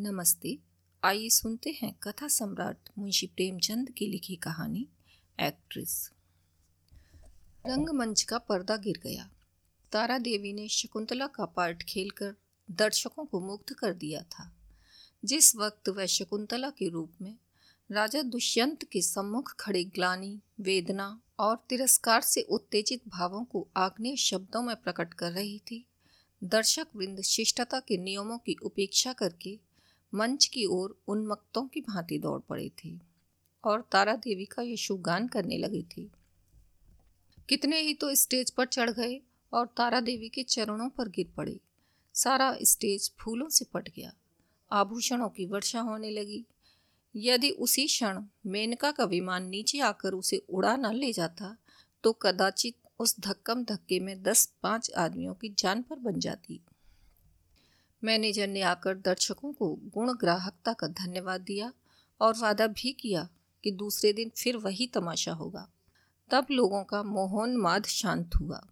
नमस्ते। आइए सुनते हैं कथा सम्राट मुंशी प्रेमचंद की लिखी कहानी, एक्ट्रेस। रंगमंच का पर्दा गिर गया। तारा देवी ने शकुंतला का पार्ट खेलकर दर्शकों को मुग्ध कर दिया था। जिस वक्त वह शकुंतला के रूप में राजा दुष्यंत के सम्मुख खड़े ग्लानी, वेदना और तिरस्कार से उत्तेजित भावों को आग्नेय शब्दों में प्रकट कर रही थी दर्शक वृंद शिष्टता के नियमों की उपेक्षा करके मंच की ओर उन्मत्तों की भांति दौड़ पड़ी थी और तारा देवी का यशुगान करने लगी थी। कितने ही तो स्टेज पर चढ़ गए और तारा देवी के चरणों पर गिर पड़े। सारा स्टेज फूलों से पट गया। आभूषणों की वर्षा होने लगी। यदि उसी क्षण मेनका का विमान नीचे आकर उसे उड़ा न ले जाता तो कदाचित उस धक्कम धक्के में दस पाँच आदमियों की जान पर बन जाती। मैनेजर ने आकर दर्शकों को गुण ग्राहकता का धन्यवाद दिया और वादा भी किया कि दूसरे दिन फिर वही तमाशा होगा। तब लोगों का मोहन मोहनमाद शांत हुआ।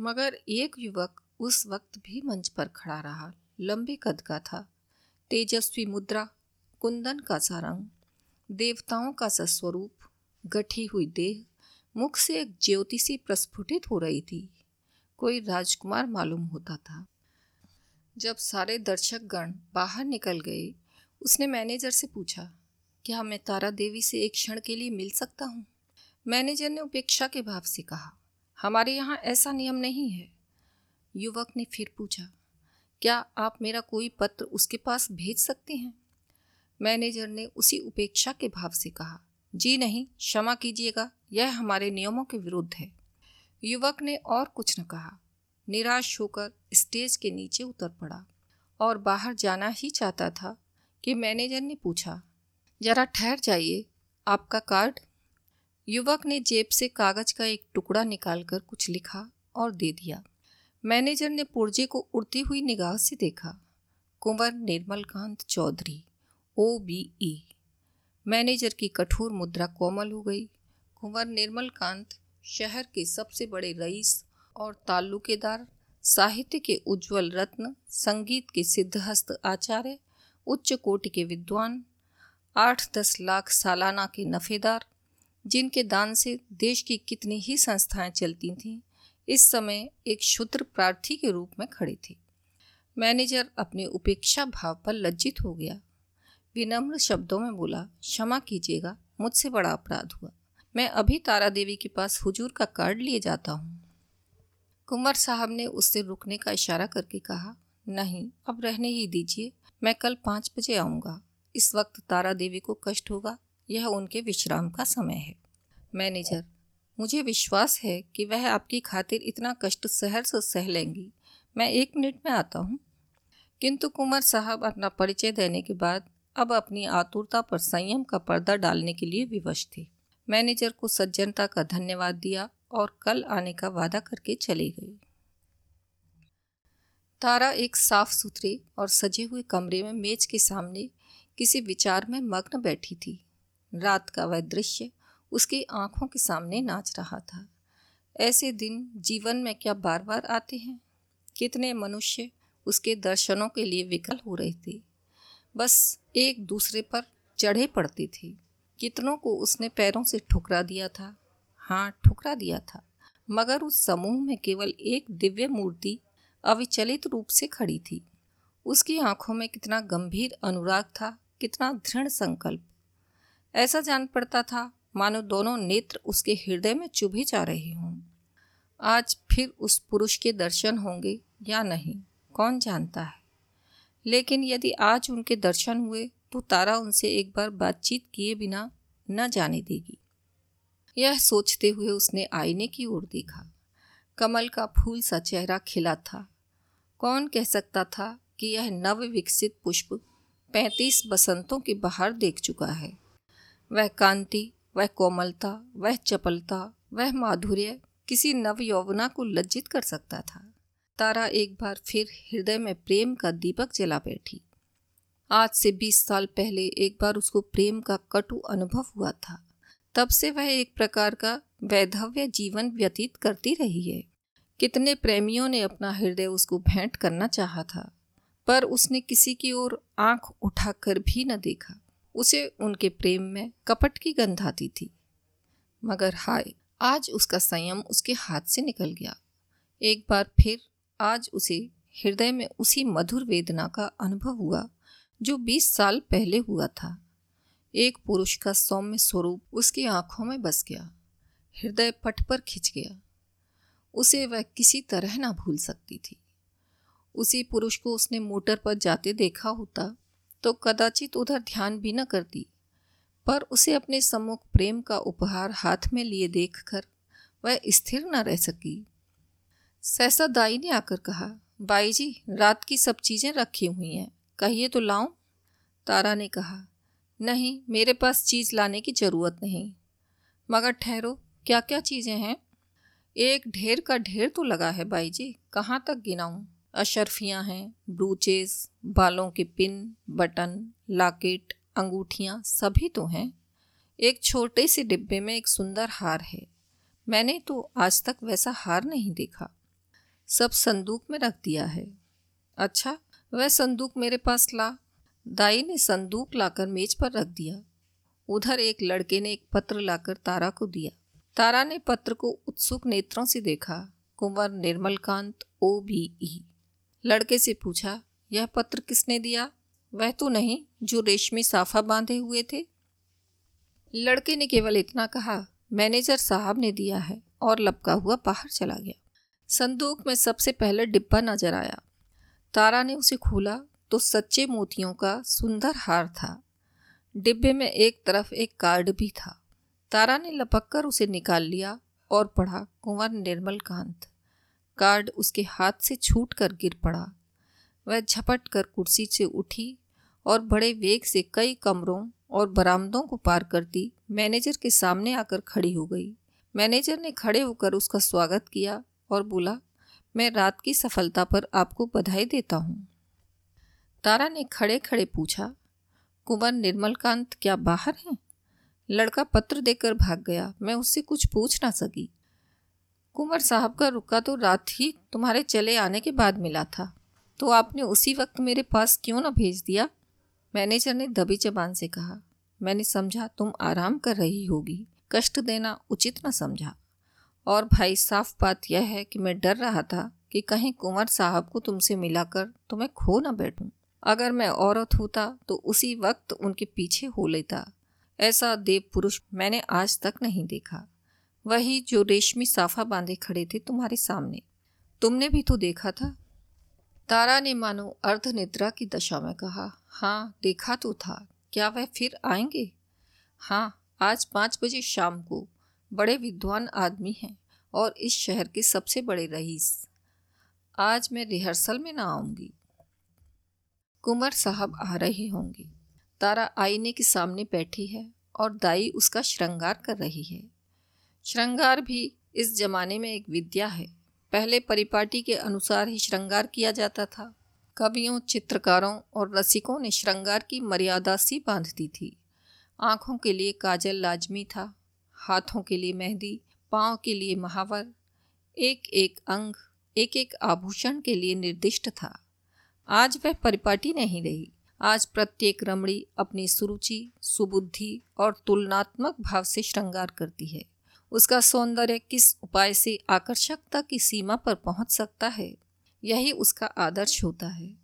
मगर एक युवक उस वक्त भी मंच पर खड़ा रहा। लंबे कद का था। तेजस्वी मुद्रा, कुंदन का सा रंग, देवताओं का सा स्वरूप, गठी हुई देह, मुख से एक ज्योति सी प्रस्फुटित हो रही थी। कोई राजकुमार मालूम होता था। जब सारे दर्शक गण बाहर निकल गए, उसने मैनेजर से पूछा, क्या मैं तारा देवी से एक क्षण के लिए मिल सकता हूँ? मैनेजर ने उपेक्षा के भाव से कहा, हमारे यहाँ ऐसा नियम नहीं है। युवक ने फिर पूछा, क्या आप मेरा कोई पत्र उसके पास भेज सकते हैं? मैनेजर ने उसी उपेक्षा के भाव से कहा, जी नहीं, क्षमा कीजिएगा, यह हमारे नियमों के विरुद्ध है। युवक ने और कुछ न कहा। निराश होकर स्टेज के नीचे उतर पड़ा और बाहर जाना ही चाहता था कि मैनेजर ने पूछा, जरा ठहर जाइए, आपका कार्ड? युवक ने जेब से कागज़ का एक टुकड़ा निकालकर कुछ लिखा और दे दिया। मैनेजर ने पुर्जे को उड़ती हुई निगाह से देखा। Kunwar Nirmalkant Chaudhary, O B E. Manager की कठोर मुद्रा कोमल हो गई। कुंवर निर्मलकांत शहर के सबसे बड़े रईस और ताल्लुकेदार, साहित्य के उज्जवल रत्न, संगीत के सिद्धहस्त आचार्य, उच्च कोटि के विद्वान आठ दस लाख सालाना के नफेदार, जिनके दान से देश की कितनी ही संस्थाएँ चलती थीं, इस समय एक शुद्र प्रार्थी के रूप में खड़े थे। मैनेजर अपने उपेक्षा भाव पर लज्जित हो गया। विनम्र शब्दों में बोला, क्षमा कीजिएगा, मुझसे बड़ा अपराध हुआ। मैं अभी तारा देवी के पास हुजूर का कार्ड लिए जाता हूँ। कुंवर साहब ने उससे रुकने का इशारा करके कहा, नहीं, अब रहने ही दीजिए, मैं कल पाँच बजे आऊँगा। इस वक्त तारा देवी को कष्ट होगा, यह उनके विश्राम का समय है। मैनेजर, मुझे विश्वास है कि वह आपकी खातिर इतना कष्ट सहर से सह लेंगी। मैं एक मिनट में आता हूँ। किंतु कुंवर साहब अपना परिचय देने के बाद अब अपनी आतुरता पर संयम का पर्दा डालने के लिए विवश थे। मैनेजर को सज्जनता का धन्यवाद दिया और कल आने का वादा करके चली गई। तारा एक साफ़ सुथरे और सजे हुए कमरे में मेज के सामने किसी विचार में मग्न बैठी थी। रात का वह दृश्य उसकी आँखों के सामने नाच रहा था। ऐसे दिन जीवन में क्या बार बार आते हैं? कितने मनुष्य उसके दर्शनों के लिए विकल हो रहे थे। बस एक दूसरे पर चढ़े पड़ती थी। कितनों को उसने पैरों से ठुकरा दिया था। हाँ ठुकरा दिया था। मगर उस समूह में केवल एक दिव्य मूर्ति अविचलित रूप से खड़ी थी। उसकी आँखों में कितना गंभीर अनुराग था, कितना दृढ़ संकल्प। ऐसा जान पड़ता था, मानो दोनों नेत्र उसके हृदय में चुभे जा रहे हों। आज फिर उस पुरुष के दर्शन होंगे या नहीं, कौन जानता है। लेकिन यदि आज उनके दर्शन हुए तो तारा उनसे एक बार बातचीत किए बिना न जाने देगी। यह सोचते हुए उसने आईने की ओर देखा। कमल का फूल सा चेहरा खिला था। कौन कह सकता था कि यह नव विकसित पुष्प पैंतीस बसंतों की बाहर देख चुका है। वह कांति, वह कोमलता, वह चपलता, वह माधुर्य किसी नव यौवना को लज्जित कर सकता था। तारा एक बार फिर हृदय में प्रेम का दीपक जला बैठी। आज से बीस साल पहले एक बार उसको प्रेम का कटु अनुभव हुआ था। तब से वह एक प्रकार का वैधव्य जीवन व्यतीत करती रही है। कितने प्रेमियों ने अपना हृदय उसको भेंट करना चाहा था, पर उसने किसी की ओर आँख उठाकर भी न देखा। उसे उनके प्रेम में कपट की गंध आती थी। मगर हाय, आज उसका संयम उसके हाथ से निकल गया। एक बार फिर आज उसे हृदय में उसी मधुर वेदना का अनुभव हुआ, जो बीस साल पहले हुआ था। एक पुरुष का सौम्य स्वरूप उसकी आँखों में बस गया, हृदय पट पर खिंच गया। उसे वह किसी तरह ना भूल सकती थी। उसी पुरुष को उसने मोटर पर जाते देखा होता तो कदाचित उधर ध्यान भी न करती, पर उसे अपने सम्मुख प्रेम का उपहार हाथ में लिए देखकर वह स्थिर न रह सकी। सहसा दाई ने आकर कहा, बाई जी, रात की सब चीज़ें रखी हुई हैं, कहिए तो लाऊं? तारा ने कहा नहीं, मेरे पास चीज़ लाने की ज़रूरत नहीं। मगर ठहरो क्या क्या चीज़ें हैं? एक ढेर का ढेर तो लगा है बाई जी कहाँ तक गिनाऊँ? अशरफियाँ हैं ब्रूचेस बालों के पिन, बटन, लाकेट, अंगूठियाँ, सभी तो हैं। एक छोटे से डिब्बे में एक सुंदर हार है। मैंने तो आज तक वैसा हार नहीं देखा। सब संदूक में रख दिया है। अच्छा वह संदूक मेरे पास ला। दाई ने संदूक लाकर मेज पर रख दिया। उधर एक लड़के ने एक पत्र लाकर तारा को दिया। तारा ने पत्र को उत्सुक नेत्रों से देखा। Kunwar Nirmalkant, O B E. लड़के से पूछा, यह पत्र किसने दिया? वह तो नहीं, जो रेशमी साफा बांधे हुए थे? लड़के ने केवल इतना कहा, मैनेजर साहब ने दिया है और लपका हुआ बाहर चला गया। संदूक में सबसे पहले डिब्बा नज़र आया। तारा ने उसे खोला तो सच्चे मोतियों का सुंदर हार था। डिब्बे में एक तरफ़ एक कार्ड भी था। तारा ने लपक कर उसे निकाल लिया और पढ़ा कुंवर निर्मल कांत कार्ड उसके हाथ से छूट कर गिर पड़ा। वह झपट कर कुर्सी से उठी और बड़े वेग से कई कमरों और बरामदों को पार करती मैनेजर के सामने आकर खड़ी हो गई। मैनेजर ने खड़े होकर उसका स्वागत किया और बोला, मैं रात की सफलता पर आपको बधाई देता हूँ। तारा ने खड़े खड़े पूछा, कुंवर निर्मलकांत क्या बाहर हैं? लड़का पत्र देकर भाग गया। मैं उससे कुछ पूछ ना सकी। कुंवर साहब का रुका तो रात ही तुम्हारे चले आने के बाद मिला था तो आपने उसी वक्त मेरे पास क्यों ना भेज दिया? मैनेजर ने दबी जबान से कहा, मैंने समझा तुम आराम कर रही होगी, कष्ट देना उचित न समझा। और भाई, साफ़ बात यह है कि मैं डर रहा था कि कहीं कुंवर साहब को तुमसे मिलाकर तुम्हें खो न बैठूं। अगर मैं औरत होता तो उसी वक्त उनके पीछे हो लेता। ऐसा देव पुरुष मैंने आज तक नहीं देखा। वही जो रेशमी साफा बांधे खड़े थे तुम्हारे सामने। तुमने भी तो देखा था। तारा ने मानो अर्ध निद्रा की दशा में कहा हाँ देखा तो था। क्या वह फिर आएँगे? हाँ आज पाँच बजे शाम को। बड़े विद्वान आदमी हैं और इस शहर के सबसे बड़े रईस। आज मैं रिहर्सल में ना आऊँगी। कुंवर साहब आ रहे होंगे। तारा आईने के सामने बैठी है और दाई उसका श्रृंगार कर रही है। श्रृंगार भी इस जमाने में एक विद्या है। पहले परिपाटी के अनुसार ही श्रृंगार किया जाता था। कवियों, चित्रकारों और रसिकों ने श्रृंगार की मर्यादा सी बाँध दी थी। आँखों के लिए काजल लाजमी था, हाथों के लिए मेहंदी, पाँव के लिए महावर एक एक अंग एक एक आभूषण के लिए निर्दिष्ट था। आज वह परिपाटी नहीं रही। आज प्रत्येक रमणी अपनी सुरुचि, सुबुद्धि और तुलनात्मक भाव से श्रृंगार करती है। उसका सौंदर्य किस उपाय से आकर्षकता की सीमा पर पहुँच सकता है, यही उसका आदर्श होता है।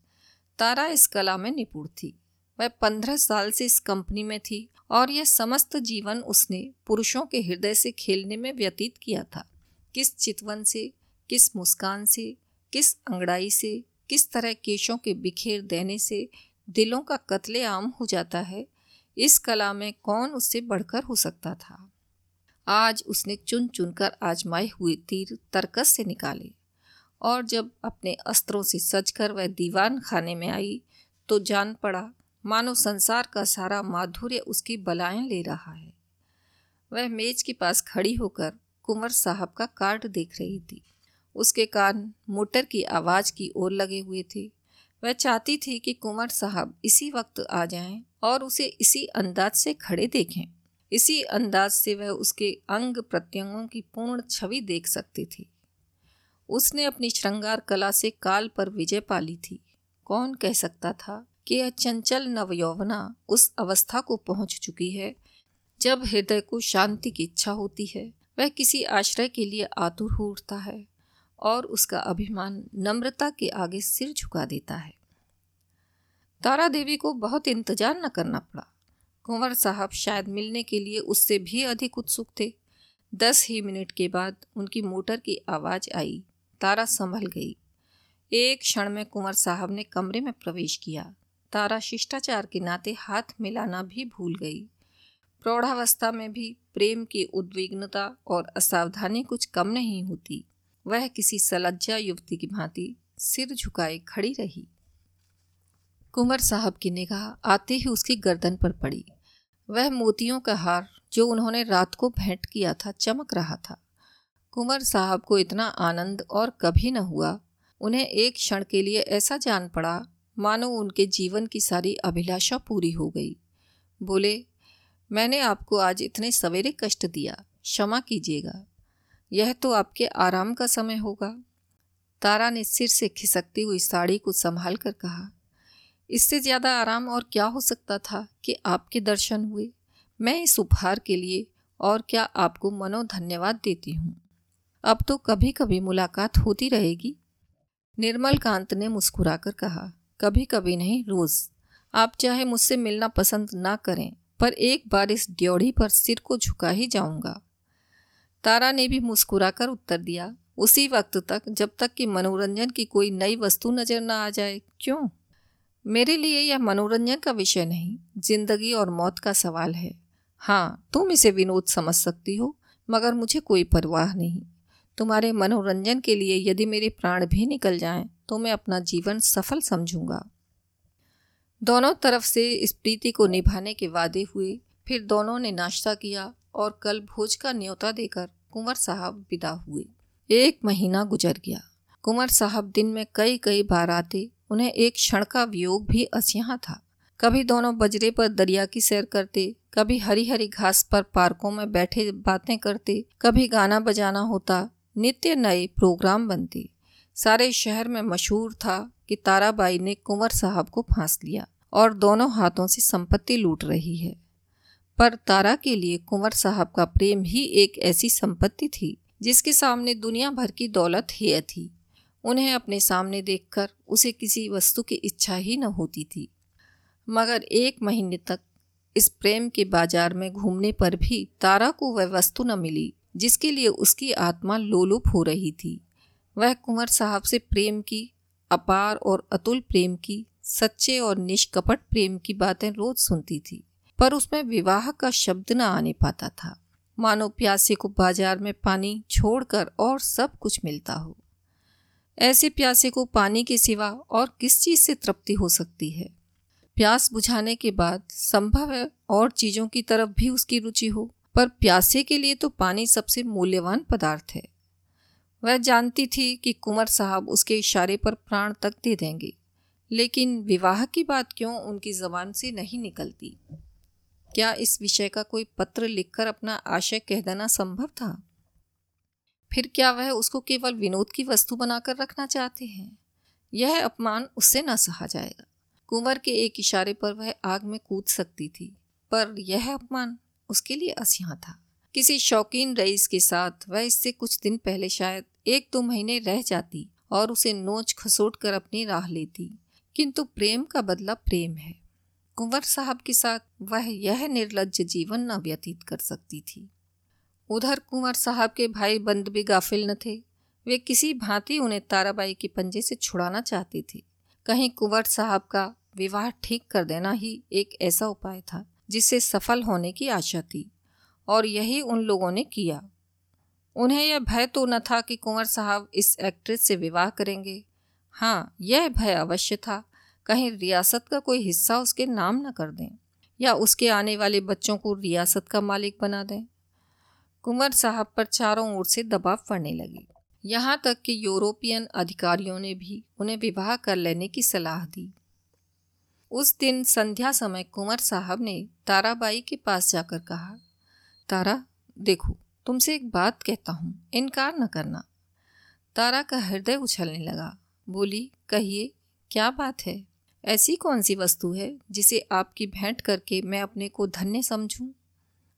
तारा इस कला में निपुण थी। वह पंद्रह साल से इस कंपनी में थी और यह समस्त जीवन उसने पुरुषों के हृदय से खेलने में व्यतीत किया था। किस चितवन से, किस मुस्कान से, किस अंगड़ाई से किस तरह केशों के बिखेर देने से दिलों का कत्ले आम हो जाता है, इस कला में कौन उससे बढ़कर हो सकता था? आज उसने चुन चुनकर आजमाए हुए तीर तरकस से निकाले और जब अपने अस्त्रों से सजकर वह दीवान खाने में आई तो जान पड़ा, मानो संसार का सारा माधुर्य उसकी बलाएँ ले रहा है। वह मेज के पास खड़ी होकर कुंवर साहब का कार्ड देख रही थी। उसके कान मोटर की आवाज़ की ओर लगे हुए थे। वह चाहती थी कि कुंवर साहब इसी वक्त आ जाएँ और उसे इसी अंदाज से खड़े देखें। इसी अंदाज से वह उसके अंग प्रत्यंगों की पूर्ण छवि देख सकती थी। उसने अपनी श्रृंगार कला से काल पर विजय पाली थी। कौन कह सकता था कि यह चंचल नवयौवना उस अवस्था को पहुँच चुकी है जब हृदय को शांति की इच्छा होती है। वह किसी आश्रय के लिए आतुर हो उठता है। और उसका अभिमान नम्रता के आगे सिर झुका देता है। तारा देवी को बहुत इंतज़ार न करना पड़ा। कुंवर साहब शायद मिलने के लिए उससे भी अधिक उत्सुक थे। दस ही मिनट के बाद उनकी मोटर की आवाज़ आई। तारा संभल गई। एक क्षण में कुंवर साहब ने कमरे में प्रवेश किया। तारा शिष्टाचार के नाते हाथ मिलाना भी भूल गई। प्रौढ़ावस्था में भी प्रेम की उद्विग्नता और असावधानी कुछ कम नहीं होती। वह किसी सलज्जा युवती की भांति सिर झुकाए खड़ी रही। कुंवर साहब की निगाह आते ही उसकी गर्दन पर पड़ी। वह मोतियों का हार जो उन्होंने रात को भेंट किया था चमक रहा था। कुंवर साहब को इतना आनंद और कभी न हुआ। उन्हें एक क्षण के लिए ऐसा जान पड़ा, मानो उनके जीवन की सारी अभिलाषा पूरी हो गई। बोले, मैंने आपको आज इतने सवेरे कष्ट दिया, क्षमा कीजिएगा। यह तो आपके आराम का समय होगा। तारा ने सिर से खिसकती हुई साड़ी को संभाल कर कहा, इससे ज़्यादा आराम और क्या हो सकता था कि आपके दर्शन हुए? मैं इस उपहार के लिए और क्या आपको मनो धन्यवाद देती हूँ? अब तो कभी कभी मुलाकात होती रहेगी। निर्मल कांत ने मुस्कुराकर कहा कभी कभी नहीं, रोज़। आप चाहे मुझसे मिलना पसंद ना करें, पर एक बार इस ड्योढ़ी पर सिर को झुका ही जाऊँगा। तारा ने भी मुस्कुराकर उत्तर दिया। उसी वक्त तक जब तक कि मनोरंजन की कोई नई वस्तु नज़र न आ जाए, क्यों? मेरे लिए यह मनोरंजन का विषय नहीं, ज़िंदगी और मौत का सवाल है। हाँ तुम इसे विनोद समझ सकती हो, मगर मुझे कोई परवाह नहीं। तुम्हारे मनोरंजन के लिए यदि मेरे प्राण भी निकल जाएँ तो मैं अपना जीवन सफल समझूँगा। दोनों तरफ़ से इस प्रीति को निभाने के वादे हुए, फिर दोनों ने नाश्ता किया। और कल भोज का न्योता देकर कुंवर साहब विदा हुए। एक महीना गुजर गया। कुंवर साहब दिन में कई कई बार आते, उन्हें एक क्षण का वियोग भी अस्या था। कभी दोनों बजरे पर दरिया की सैर करते, कभी हरी हरी घास पर पार्कों में बैठे बातें करते, कभी गाना बजाना होता, नित्य नए प्रोग्राम बनते। सारे शहर में मशहूर था कि ताराबाई ने कुंवर साहब को फांस लिया और दोनों हाथों से संपत्ति लूट रही है। पर तारा के लिए कुंवर साहब का प्रेम ही एक ऐसी संपत्ति थी, जिसके सामने दुनिया भर की दौलत हेय थी। उन्हें अपने सामने देखकर उसे किसी वस्तु की इच्छा ही न होती थी। मगर एक महीने तक इस प्रेम के बाज़ार में घूमने पर भी तारा को वह वस्तु न मिली, जिसके लिए उसकी आत्मा लोलुप हो रही थी। वह कुंवर साहब से प्रेम की, अपार और अतुल प्रेम की, सच्चे और निष्कपट प्रेम की बातें रोज सुनती थी। पर उसमें विवाह का शब्द न आने पाता था। मानो प्यासे को बाज़ार में पानी छोड़कर और सब कुछ मिलता हो। ऐसे प्यासे को पानी के सिवा और किस चीज़ से तृप्ति हो सकती है? प्यास बुझाने के बाद संभव है और चीज़ों की तरफ़ भी उसकी रुचि हो, पर प्यासे के लिए तो पानी सबसे मूल्यवान पदार्थ है। वह जानती थी कि कुंवर साहब उसके इशारे पर प्राण तक दे देंगे, लेकिन विवाह की बात क्यों उनकी जबान से नहीं निकलती? क्या इस विषय का कोई पत्र लिखकर अपना आशय कह देना संभव था? फिर क्या वह उसको केवल विनोद की वस्तु बनाकर रखना चाहते हैं? यह अपमान उससे न सहा जाएगा। कुंवर के एक इशारे पर वह आग में कूद सकती थी, पर यह अपमान उसके लिए अस्या था। किसी शौकीन रईस के साथ वह इससे कुछ दिन पहले शायद एक दो महीने रह जाती और उसे नोच खसोट कर अपनी राह लेती। किंतु प्रेम का बदला प्रेम है। कुंवर साहब के साथ वह यह निर्लज जीवन न व्यतीत कर सकती थी। उधर कुंवर साहब के भाई बंद भी गाफिल न थे। वे किसी भांति उन्हें ताराबाई के पंजे से छुड़ाना चाहती थी। कहीं कुंवर साहब का विवाह ठीक कर देना ही एक ऐसा उपाय था, जिससे सफल होने की आशा थी, और यही उन लोगों ने किया। उन्हें यह भय तो न था कि कुंवर साहब इस एक्ट्रेस से विवाह करेंगे। हाँ यह भय अवश्य था कहीं रियासत का कोई हिस्सा उसके नाम न कर दें, या उसके आने वाले बच्चों को रियासत का मालिक बना दें। कुंवर साहब पर चारों ओर से दबाव पड़ने लगी। यहाँ तक कि यूरोपियन अधिकारियों ने भी उन्हें विवाह कर लेने की सलाह दी। उस दिन संध्या समय कुंवर साहब ने ताराबाई के पास जाकर कहा, तारा, देखो, तुमसे एक बात कहता हूँ, इनकार न करना। तारा का हृदय उछलने लगा। बोली, कहिए, क्या बात है? ऐसी कौन सी वस्तु है जिसे आपकी भेंट करके मैं अपने को धन्य समझूं?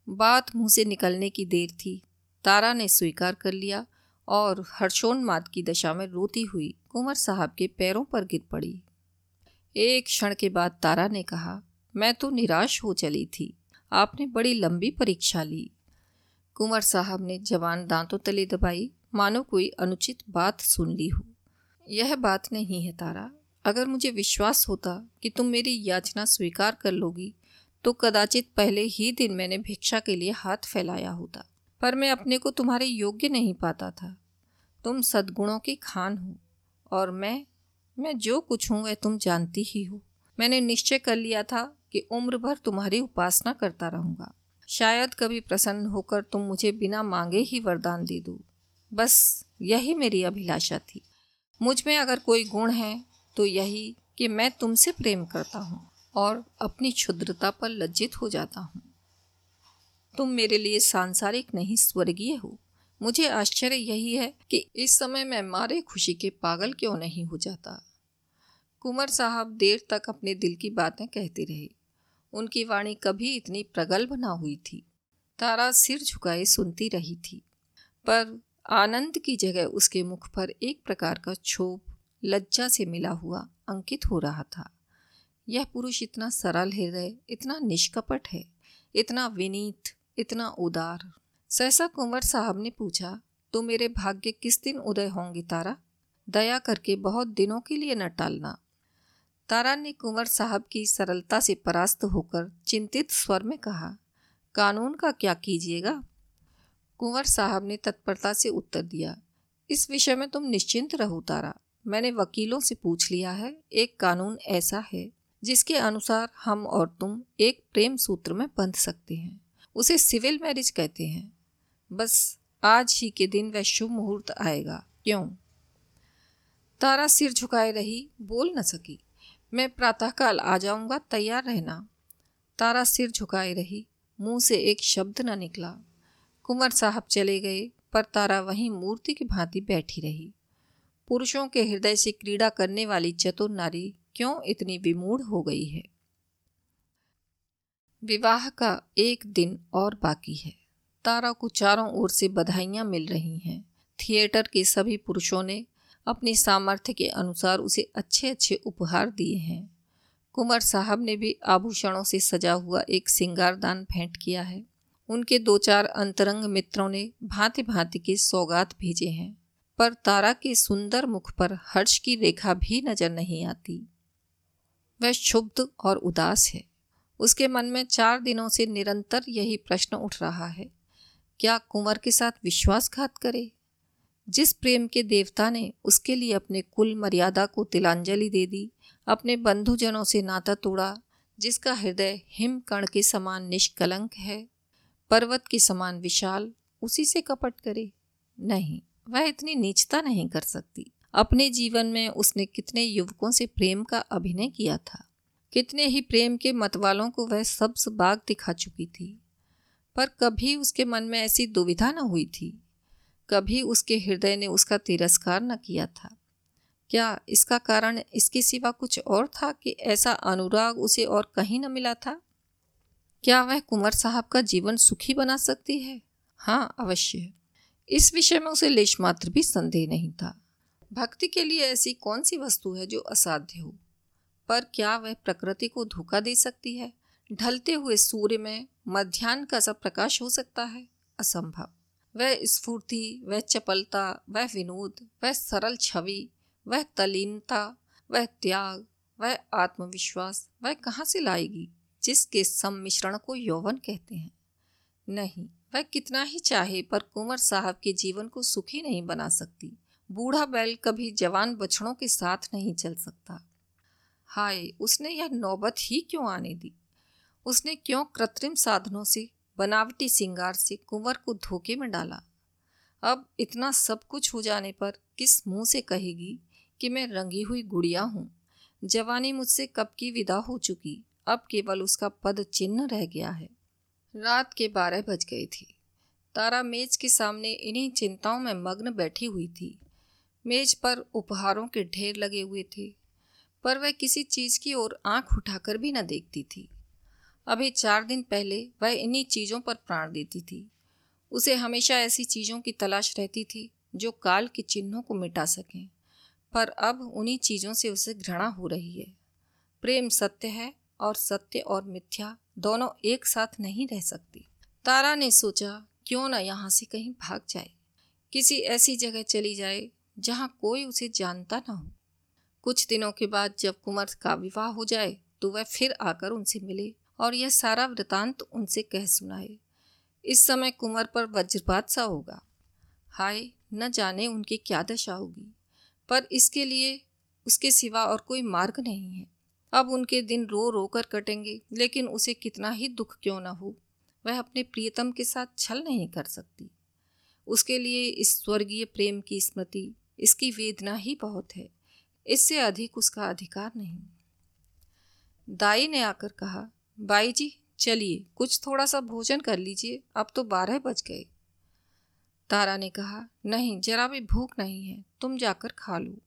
बात मुँह से निकलने की देर थी। तारा ने स्वीकार कर लिया और हर्षोन्माद की दशा में रोती हुई कुंवर साहब के पैरों पर गिर पड़ी। एक क्षण के बाद तारा ने कहा, मैं तो निराश हो चली थी। आपने बड़ी लंबी परीक्षा ली। कुंवर साहब ने जवान दांतों तले दबाई, मानो कोई अनुचित बात सुन ली हो। यह बात नहीं है तारा। अगर मुझे विश्वास होता कि तुम मेरी याचना स्वीकार कर लोगी तो कदाचित पहले ही दिन मैंने भिक्षा के लिए हाथ फैलाया होता। पर मैं अपने को तुम्हारे योग्य नहीं पाता था। तुम सद्गुणों की खान हो, और मैं मैं जो कुछ हूँ वह तुम जानती ही हो। मैंने निश्चय कर लिया था कि उम्र भर तुम्हारी उपासना करता रहूँगा। शायद कभी प्रसन्न होकर तुम मुझे बिना मांगे ही वरदान दे दो। बस यही मेरी अभिलाषा थी। मुझमें अगर कोई गुण है तो यही कि मैं तुमसे प्रेम करता हूँ और अपनी क्षुद्रता पर लज्जित हो जाता हूँ। तुम मेरे लिए सांसारिक नहीं, स्वर्गीय हो। मुझे आश्चर्य यही है कि इस समय मैं मारे खुशी के पागल क्यों नहीं हो जाता? कुंवर साहब देर तक अपने दिल की बातें कहते रहे। उनकी वाणी कभी इतनी प्रगल्भ ना हुई थी। तारा सिर झुकाए सुनती रही थी। पर आनंद की जगह उसके मुख पर एक प्रकार का क्षोभ लज्जा से मिला हुआ अंकित हो रहा था। यह पुरुष इतना सरल हृदय, इतना निष्कपट है, इतना विनीत, इतना उदार। सहसा कुंवर साहब ने पूछा तो मेरे भाग्य किस दिन उदय होंगे तारा? दया करके बहुत दिनों के लिए न टालना। तारा ने कुंवर साहब की सरलता से परास्त होकर चिंतित स्वर में कहा, कानून का क्या कीजिएगा? कुंवर साहब ने तत्परता से उत्तर दिया, इस विषय में तुम निश्चिंत रहो तारा। मैंने वकीलों से पूछ लिया है, एक कानून ऐसा है, जिसके अनुसार हम और तुम एक प्रेम सूत्र में बंध सकते हैं। उसे सिविल मैरिज कहते हैं। बस, आज ही के दिन वह शुभ मुहूर्त आएगा। क्यों? तारा सिर झुकाए रही, बोल न सकी। मैं प्रातःकाल आ जाऊँगा, तैयार रहना। तारा सिर झुकाए रही, मुँह से एक शब्द न निकला। कुंवर साहब चले गए, पर तारा वहीं मूर्ति की भांति बैठी रही। पुरुषों के हृदय से क्रीड़ा करने वाली चतुर नारी क्यों इतनी विमूढ़ हो गई है? विवाह का एक दिन और बाकी है। तारा को चारों ओर से बधाइयाँ मिल रही हैं। थिएटर के सभी पुरुषों ने अपनी सामर्थ्य के अनुसार उसे अच्छे अच्छे उपहार दिए हैं। कुंवर साहब ने भी आभूषणों से सजा हुआ एक सिंगारदान भेंट किया है। उनके दो चार अंतरंग मित्रों ने भांति भांति के सौगात भेजे हैं। पर तारा के सुंदर मुख पर हर्ष की रेखा भी नज़र नहीं आती। वह क्षुब्ध और उदास है। उसके मन में चार दिनों से निरंतर यही प्रश्न उठ रहा है, क्या कुंवर के साथ विश्वासघात करे? जिस प्रेम के देवता ने उसके लिए अपने कुल मर्यादा को तिलांजलि दे दी, अपने बंधुजनों से नाता तोड़ा, जिसका हृदय हिम कण के समान निष्कलंक है, पर्वत के समान विशाल, उसी से कपट करे? नहीं। वह इतनी नीचता नहीं कर सकती। अपने जीवन में उसने कितने युवकों से प्रेम का अभिनय किया था। कितने ही प्रेम के मतवालों को वह सब्ज बाग दिखा चुकी थी। पर कभी उसके मन में ऐसी दुविधा न हुई थी। कभी उसके हृदय ने उसका तिरस्कार न किया था। क्या इसका कारण इसके सिवा कुछ और था कि ऐसा अनुराग उसे और कहीं न मिला था? क्या वह कुंवर साहब का जीवन सुखी बना सकती है? हाँ अवश्य। इस विषय में उसे लेश मात्र भी संदेह नहीं था। भक्ति के लिए ऐसी कौन सी वस्तु है जो असाध्य हो? पर क्या वह प्रकृति को धोखा दे सकती है? ढलते हुए सूर्य में मध्यान्ह का सा प्रकाश हो सकता है? असंभव। वह स्फूर्ति, वह चपलता, वह विनोद, वह सरल छवि, वह तलीनता, वह त्याग, वह आत्मविश्वास, वह कहाँ से लाएगी, जिसके सम्मिश्रण को यौवन कहते हैं? नहीं। वह कितना ही चाहे, पर कुंवर साहब के जीवन को सुखी नहीं बना सकती। बूढ़ा बैल कभी जवान बछड़ों के साथ नहीं चल सकता। हाय, उसने यह नौबत ही क्यों आने दी? उसने क्यों कृत्रिम साधनों से, बनावटी सिंगार से कुंवर को धोखे में डाला? अब इतना सब कुछ हो जाने पर किस मुँह से कहेगी कि मैं रंगी हुई गुड़िया हूँ? जवानी मुझसे कब की विदा हो चुकी? अब केवल उसका पद चिन्ह रह गया है। रात के बारह बज गई थी। तारा मेज के सामने इन्हीं चिंताओं में मग्न बैठी हुई थी। मेज पर उपहारों के ढेर लगे हुए थे, पर वह किसी चीज़ की ओर आँख उठाकर भी न देखती थी। अभी चार दिन पहले वह इन्हीं चीज़ों पर प्राण देती थी। उसे हमेशा ऐसी चीज़ों की तलाश रहती थी जो काल के चिन्हों को मिटा सकें, पर अब उन्हीं चीज़ों से उसे घृणा हो रही है। प्रेम सत्य है और सत्य और मिथ्या दोनों एक साथ नहीं रह सकती। तारा ने सोचा, क्यों न यहाँ से कहीं भाग जाए। किसी ऐसी जगह चली जाए जहाँ कोई उसे जानता ना हो। कुछ दिनों के बाद जब कुंवर का विवाह हो जाए तो वह फिर आकर उनसे मिले और यह सारा वृतांत उनसे कह सुनाए। इस समय कुंवर पर वज्रपात सा होगा। हाय, न जाने उनकी क्या दशा होगी। पर इसके लिए, उसके सिवा और कोई मार्ग नहीं है। अब उनके दिन रो रो कर कटेंगे, लेकिन उसे कितना ही दुख क्यों ना हो। वह अपने प्रियतम के साथ छल नहीं कर सकती। उसके लिए इस स्वर्गीय प्रेम की स्मृति, इसकी वेदना ही बहुत है। इससे अधिक उसका अधिकार नहीं। दाई ने आकर कहा, बाई जी, चलिए, कुछ थोड़ा सा भोजन कर लीजिए, अब तो बारह बज गए। तारा ने कहा, नहीं, जरा भी भूख नहीं है, तुम जाकर खा लो।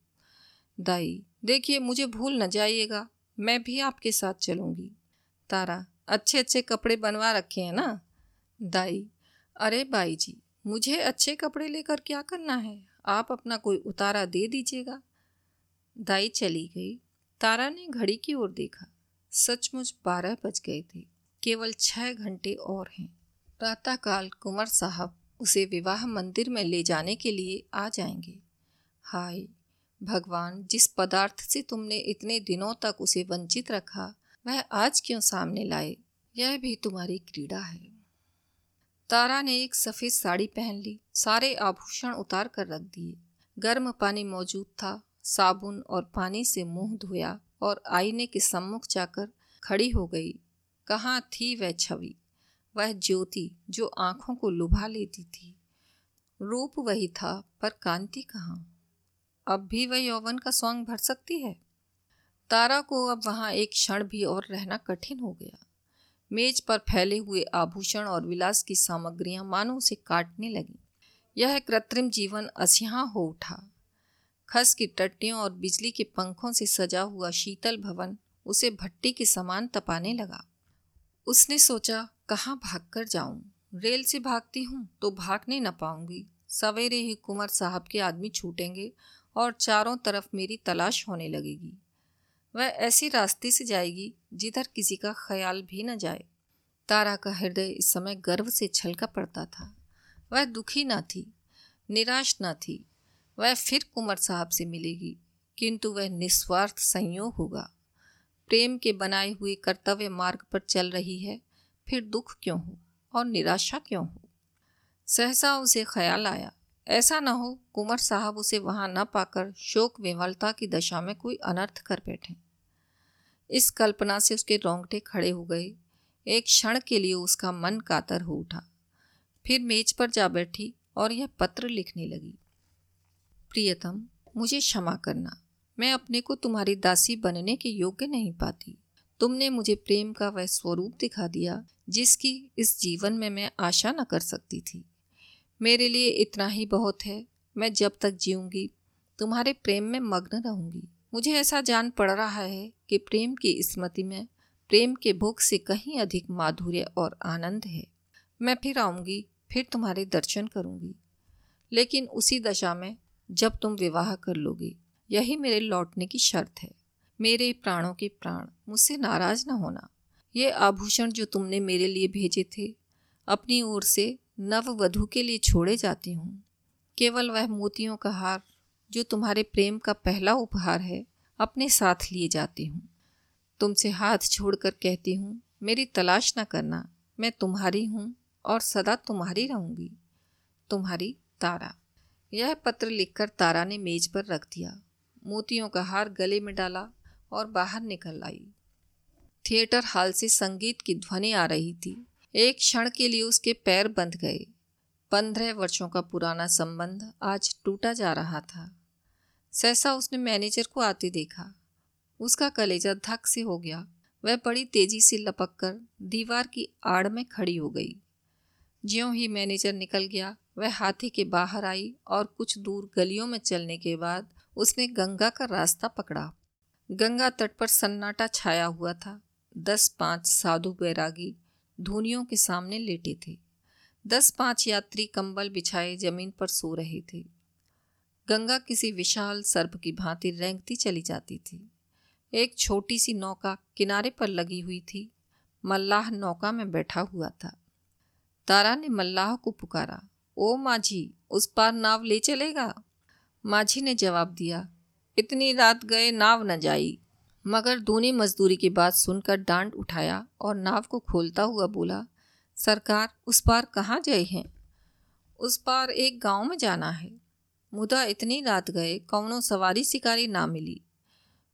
दाई, देखिए, मुझे भूल न जाइएगा। मैं भी आपके साथ चलूँगी। तारा अच्छे अच्छे कपड़े बनवा रखे हैं ना? दाई, अरे बाई जी, मुझे अच्छे कपड़े लेकर क्या करना है? आप अपना कोई उतारा दे दीजिएगा। दाई चली गई। तारा ने घड़ी की ओर देखा। सचमुच बारह बज गए थे। केवल छह घंटे और हैं। प्रातःकाल कुंवर साहब उसे विवाह मंदिर में ले जाने के लिए आ जाएँगे। हाय भगवान, जिस पदार्थ से तुमने इतने दिनों तक उसे वंचित रखा, वह आज क्यों सामने लाए? यह भी तुम्हारी क्रीड़ा है। तारा ने एक सफ़ेद साड़ी पहन ली। सारे आभूषण उतार कर रख दिए। गर्म पानी मौजूद था। साबुन और पानी से मुँह धोया और आईने के सम्मुख जाकर खड़ी हो गई। कहाँ थी वह छवि? वह ज्योति जो आँखों को लुभा लेती थी। रूप वही था, पर कांति कहाँ? अब भी वह यौवन का स्वांग भर सकती है। तारा को अब वहाँ एक क्षण भी और रहना कठिन हो गया। मेज पर फैले हुए आभूषण और विलास की सामग्रियाँ मानो उसे काटने लगी। यह कृत्रिम जीवन असिहा हो उठा। खस की टट्टियों और बिजली के पंखों से सजा हुआ शीतल भवन उसे भट्टी के समान तपाने लगा। उसने सोचा, कहाँ भाग कर जाऊँ? रेल से भागती हूँ तो भागने न पाऊँगी। सवेरे ही कुंवर साहब के आदमी छूटेंगे और चारों तरफ़ मेरी तलाश होने लगेगी। वह ऐसी रास्ते से जाएगी जिधर किसी का ख्याल भी न जाए। तारा का हृदय इस समय गर्व से छलका पड़ता था। वह दुखी ना थी, निराश ना थी। वह फिर कुंवर साहब से मिलेगी, किंतु वह निस्वार्थ संयोग होगा। प्रेम के बनाए हुए कर्तव्य मार्ग पर चल रही है, फिर दुख क्यों हो और निराशा क्यों हो? सहसा उसे ख्याल आया। ऐसा न हो, कुंवर साहब उसे वहाँ न पाकर शोक विमलता की दशा में कोई अनर्थ कर बैठे। इस कल्पना से उसके रोंगटे खड़े हो गए। एक क्षण के लिए उसका मन कातर हो उठा। फिर मेज पर जा बैठी और यह पत्र लिखने लगी। प्रियतम, मुझे क्षमा करना। मैं अपने को तुम्हारी दासी बनने के योग्य नहीं पाती। तुमने मुझे प्रेम का वह स्वरूप दिखा दिया, जिसकी इस जीवन में मैं आशा न कर सकती थी। मेरे लिए इतना ही बहुत है, मैं जब तक जीऊँगी, तुम्हारे प्रेम में मग्न रहूँगी। मुझे ऐसा जान पड़ रहा है कि प्रेम की स्मृति में, प्रेम के भोग से कहीं अधिक माधुर्य और आनंद है। मैं फिर आऊँगी, फिर तुम्हारे दर्शन करूँगी। लेकिन उसी दशा में, जब तुम विवाह कर लोगे, यही मेरे लौटने की शर्त है। मेरे प्राणों के प्राण, मुझसे नाराज़ न होना। ये आभूषण जो तुमने मेरे लिए भेजे थे, अपनी ओर से नव वधु के लिए छोड़े जाती हूँ। केवल वह मोतियों का हार, जो तुम्हारे प्रेम का पहला उपहार है, अपने साथ लिए जाती हूँ। तुमसे हाथ छोड़कर कहती हूँ, मेरी तलाश न करना, मैं तुम्हारी हूँ और सदा तुम्हारी रहूँगी। तुम्हारी तारा। यह पत्र लिखकर तारा ने मेज पर रख दिया। मोतियों का हार गले में डाला और बाहर निकल आई। थिएटर हॉल से संगीत की ध्वनि आ रही थी। एक क्षण के लिए उसके पैर बंध गए। पंद्रह वर्षों का पुराना संबंध आज टूटा जा रहा था। सहसा उसने मैनेजर को आते देखा। उसका कलेजा धक से हो गया। वह बड़ी तेज़ी से लपक कर दीवार की आड़ में खड़ी हो गई। ज्यों ही मैनेजर निकल गया, वह हाथी के बाहर आई और कुछ दूर गलियों में चलने के बाद उसने गंगा का रास्ता पकड़ा। गंगा तट पर सन्नाटा छाया हुआ था। दस पाँच साधु बैरागी धूनियों के सामने लेटे थे। दस पाँच यात्री कंबल बिछाए ज़मीन पर सो रहे थे। गंगा किसी विशाल सर्प की भांति रेंगती चली जाती थी। एक छोटी सी नौका किनारे पर लगी हुई थी। मल्लाह नौका में बैठा हुआ था। तारा ने मल्लाह को पुकारा, ओ माझी, उस पार नाव ले चलेगा? माझी ने जवाब दिया, इतनी रात गए नाव न जाई। मगर दूनी मजदूरी की बात सुनकर डांड उठाया और नाव को खोलता हुआ बोला, सरकार, उस पार कहाँ गए हैं? उस पार एक गाँव में जाना है। मुदा इतनी रात गए कौनों सवारी शिकारी ना मिली।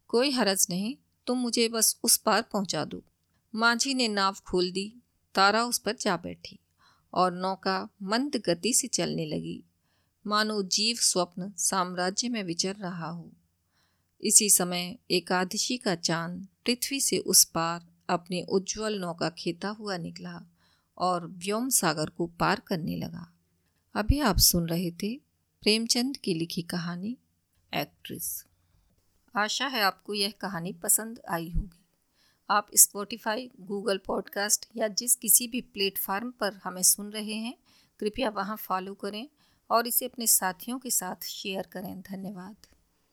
कोई हरज नहीं, तुम मुझे बस उस पार पहुँचा दो। मांझी ने नाव खोल दी, तारा उस पर जा बैठी और नौका मंद गति से चलने लगी। मानो जीव स्वप्न साम्राज्य में विचर रहा हो। इसी समय एकादशी का चाँद पृथ्वी से उस पार अपने उज्जवल नौका खेता हुआ निकला और व्योम सागर को पार करने लगा। अभी आप सुन रहे थे प्रेमचंद की लिखी कहानी, एक्ट्रेस। आशा है आपको यह कहानी पसंद आई होगी। आप स्पॉटिफाई गूगल पॉडकास्ट या जिस किसी भी प्लेटफार्म पर हमें सुन रहे हैं, कृपया वहाँ फॉलो करें और इसे अपने साथियों के साथ शेयर करें। धन्यवाद।